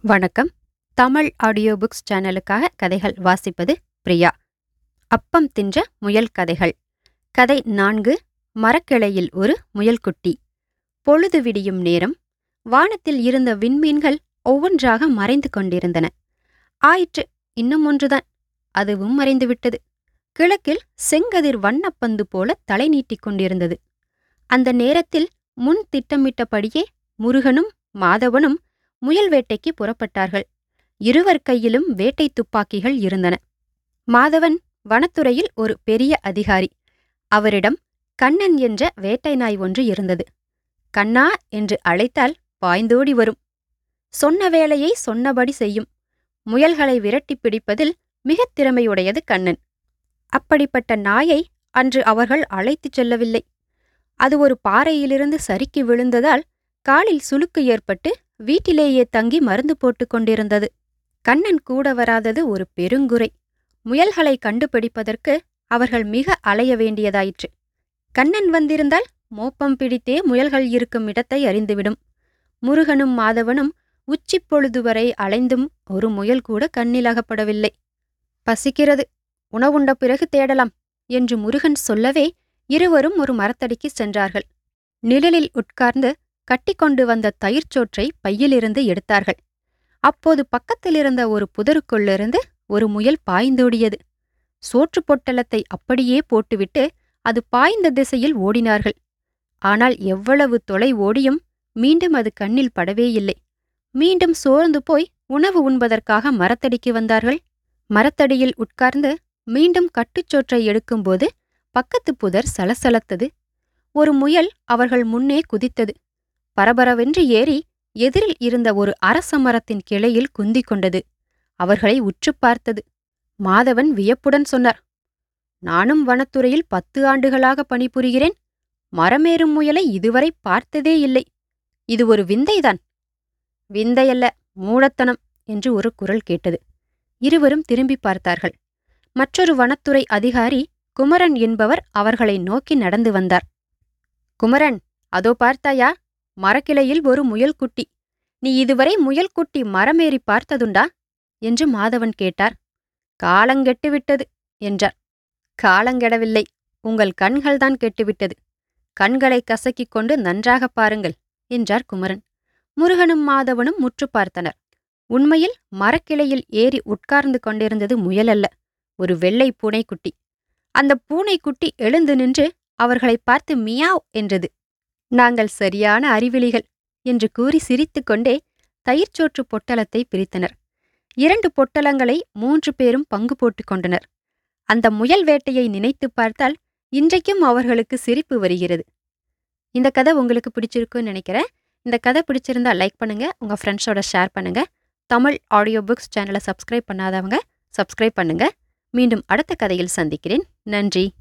வணக்கம். Tamil audio books சேனலுக்காக கதைகள் வாசிப்பது பிரியா. அப்பம் தின்ற முயல் கதைகள். கதை நான்கு மரக்கிளையில் ஒரு முயல்குட்டி. பொழுது விடியும் நேரம். வானத்தில் இருந்த விண்மீன்கள் ஒவ்வொன்றாக மறைந்து கொண்டிருந்தன. ஆயிற்று இன்னும் ஒன்றுதான். அதுவும் மறைந்துவிட்டது. கிழக்கில் செங்கதிர் வண்ணப்பந்து போல தலை நீட்டிக் கொண்டிருந்தது. அந்த நேரத்தில் முன் திட்டமிட்டபடியே முருகனும் மாதவனும் முயல் வேட்டைக்கு புறப்பட்டார்கள். இருவர் கையிலும் வேட்டை துப்பாக்கிகள் இருந்தன. மாதவன் வனத்துறையில் ஒரு பெரிய அதிகாரி. அவரிடம் கண்ணன் என்ற வேட்டை நாய் ஒன்று இருந்தது. கண்ணா என்று அழைத்தால் பாய்ந்தோடி வரும். சொன்ன வேலையை சொன்னபடி செய்யும். முயல்களை விரட்டிப் பிடிப்பதில் மிகத் திறமையுடையது கண்ணன். அப்படிப்பட்ட நாயை அன்று அவர்கள் அழைத்துச் செல்லவில்லை. அது ஒரு பாறையிலிருந்து சறுக்கி விழுந்ததால் காலில் சுளுக்கு ஏற்பட்டு வீட்டிலேயே தங்கி மருந்து போட்டுக் கொண்டிருந்தது. கண்ணன் கூட வராதது ஒரு பெருங்குறை. முயல்களை கண்டுபிடிப்பதற்கு அவர்கள் மிக அலைய வேண்டியதாயிற்று. கண்ணன் வந்திருந்தால் மோப்பம் பிடித்தே முயல்கள் இருக்கும் இடத்தை அறிந்துவிடும். முருகனும் மாதவனும் உச்சிப் பொழுது வரை அலைந்தும் ஒரு முயல் கூட கண்ணிலகப்படவில்லை. பசிக்கிறது. உணவுண்ட பிறகு தேடலாம் என்று முருகன் சொல்லவே இருவரும் ஒரு மரத்தடிக்கு சென்றார்கள். நிழலில் உட்கார்ந்து கட்டிக்கொண்டு வந்த தயிர்ச்சோற்றை பையிலிருந்து எடுத்தார்கள். அப்போது பக்கத்திலிருந்த ஒரு புதருக்குள்ளிருந்து ஒரு முயல் பாய்ந்தோடியது. சோற்று பொட்டலத்தை அப்படியே போட்டுவிட்டு அது பாய்ந்த திசையில் ஓடினார்கள். ஆனால் எவ்வளவு தொலை ஓடியும் மீண்டும் அது கண்ணில் படவே இல்லை. மீண்டும் சோர்ந்து போய் உணவு உண்பதற்காக மரத்தடிக்கு வந்தார்கள். மரத்தடியில் உட்கார்ந்து மீண்டும் கட்டுச்சோற்றை எடுக்கும்போது பக்கத்து புதர் சலசலத்தது. ஒரு முயல் அவர்கள் முன்னே குதித்தது. பரபரவென்று ஏறி எதிரில் இருந்த ஒரு அரச மரத்தின் கிளையில் குந்திக் கொண்டது. அவர்களை உற்றுப் பார்த்தது. மாதவன் வியப்புடன் சொன்னார் நானும் வனத்துறையில் பத்து ஆண்டுகளாக பணிபுரிகிறேன். மரமேறும் முயலை இதுவரை பார்த்ததே இல்லை. இது ஒரு விந்தைதான். விந்தையல்ல மூடத்தனம் என்று ஒரு குரல் கேட்டது. இருவரும் திரும்பி பார்த்தார்கள். மற்றொரு வனத்துறை அதிகாரி குமரன் என்பவர் அவர்களை நோக்கி நடந்து வந்தார். குமரன் அதோ பார்த்தாயா? மரக்கிளையில் ஒரு முயல்குட்டி. நீ இதுவரை முயல்குட்டி மரமேறி பார்த்ததுண்டா? என்று மாதவன் கேட்டார். காலங்கெட்டுவிட்டது என்றார். காலங்கெடவில்லை உங்கள் கண்கள்தான் கெட்டுவிட்டது. கண்களை கசக்கிக் கொண்டு நன்றாகப் பாருங்கள் என்றார் குமரன். முருகனும் மாதவனும் முற்று பார்த்தனர். உண்மையில் மரக்கிளையில் ஏறி உட்கார்ந்து கொண்டிருந்தது முயலல்ல. ஒரு வெள்ளை பூனைக்குட்டி. அந்த பூனைக்குட்டி எழுந்து நின்று அவர்களை பார்த்து மியாவ் என்றது. நாங்கள் சரியான அறிவிலிகள் என்று கூறி சிரித்துக்கொண்டே தயிர்ச்சோற்று பொட்டலத்தை பிரித்தனர். இரண்டு பொட்டலங்களை மூன்று பேரும் பங்கு போட்டுக் கொண்டனர். அந்த முயல் வேட்டையை நினைத்துப் பார்த்தால் இன்றைக்கும் அவர்களுக்கு சிரிப்பு வருகிறது. இந்த கதை உங்களுக்கு பிடிச்சிருக்குன்னு நினைக்கிறேன். இந்த கதை பிடிச்சிருந்தா லைக் பண்ணுங்க உங்க ஃப்ரெண்ட்ஸோட ஷேர் பண்ணுங்க. தமிழ் ஆடியோ புக்ஸ் சேனலை சப்ஸ்கிரைப் பண்ணாதவங்க சப்ஸ்கிரைப் பண்ணுங்க. மீண்டும் அடுத்த கதையில் சந்திக்கிறேன். நன்றி.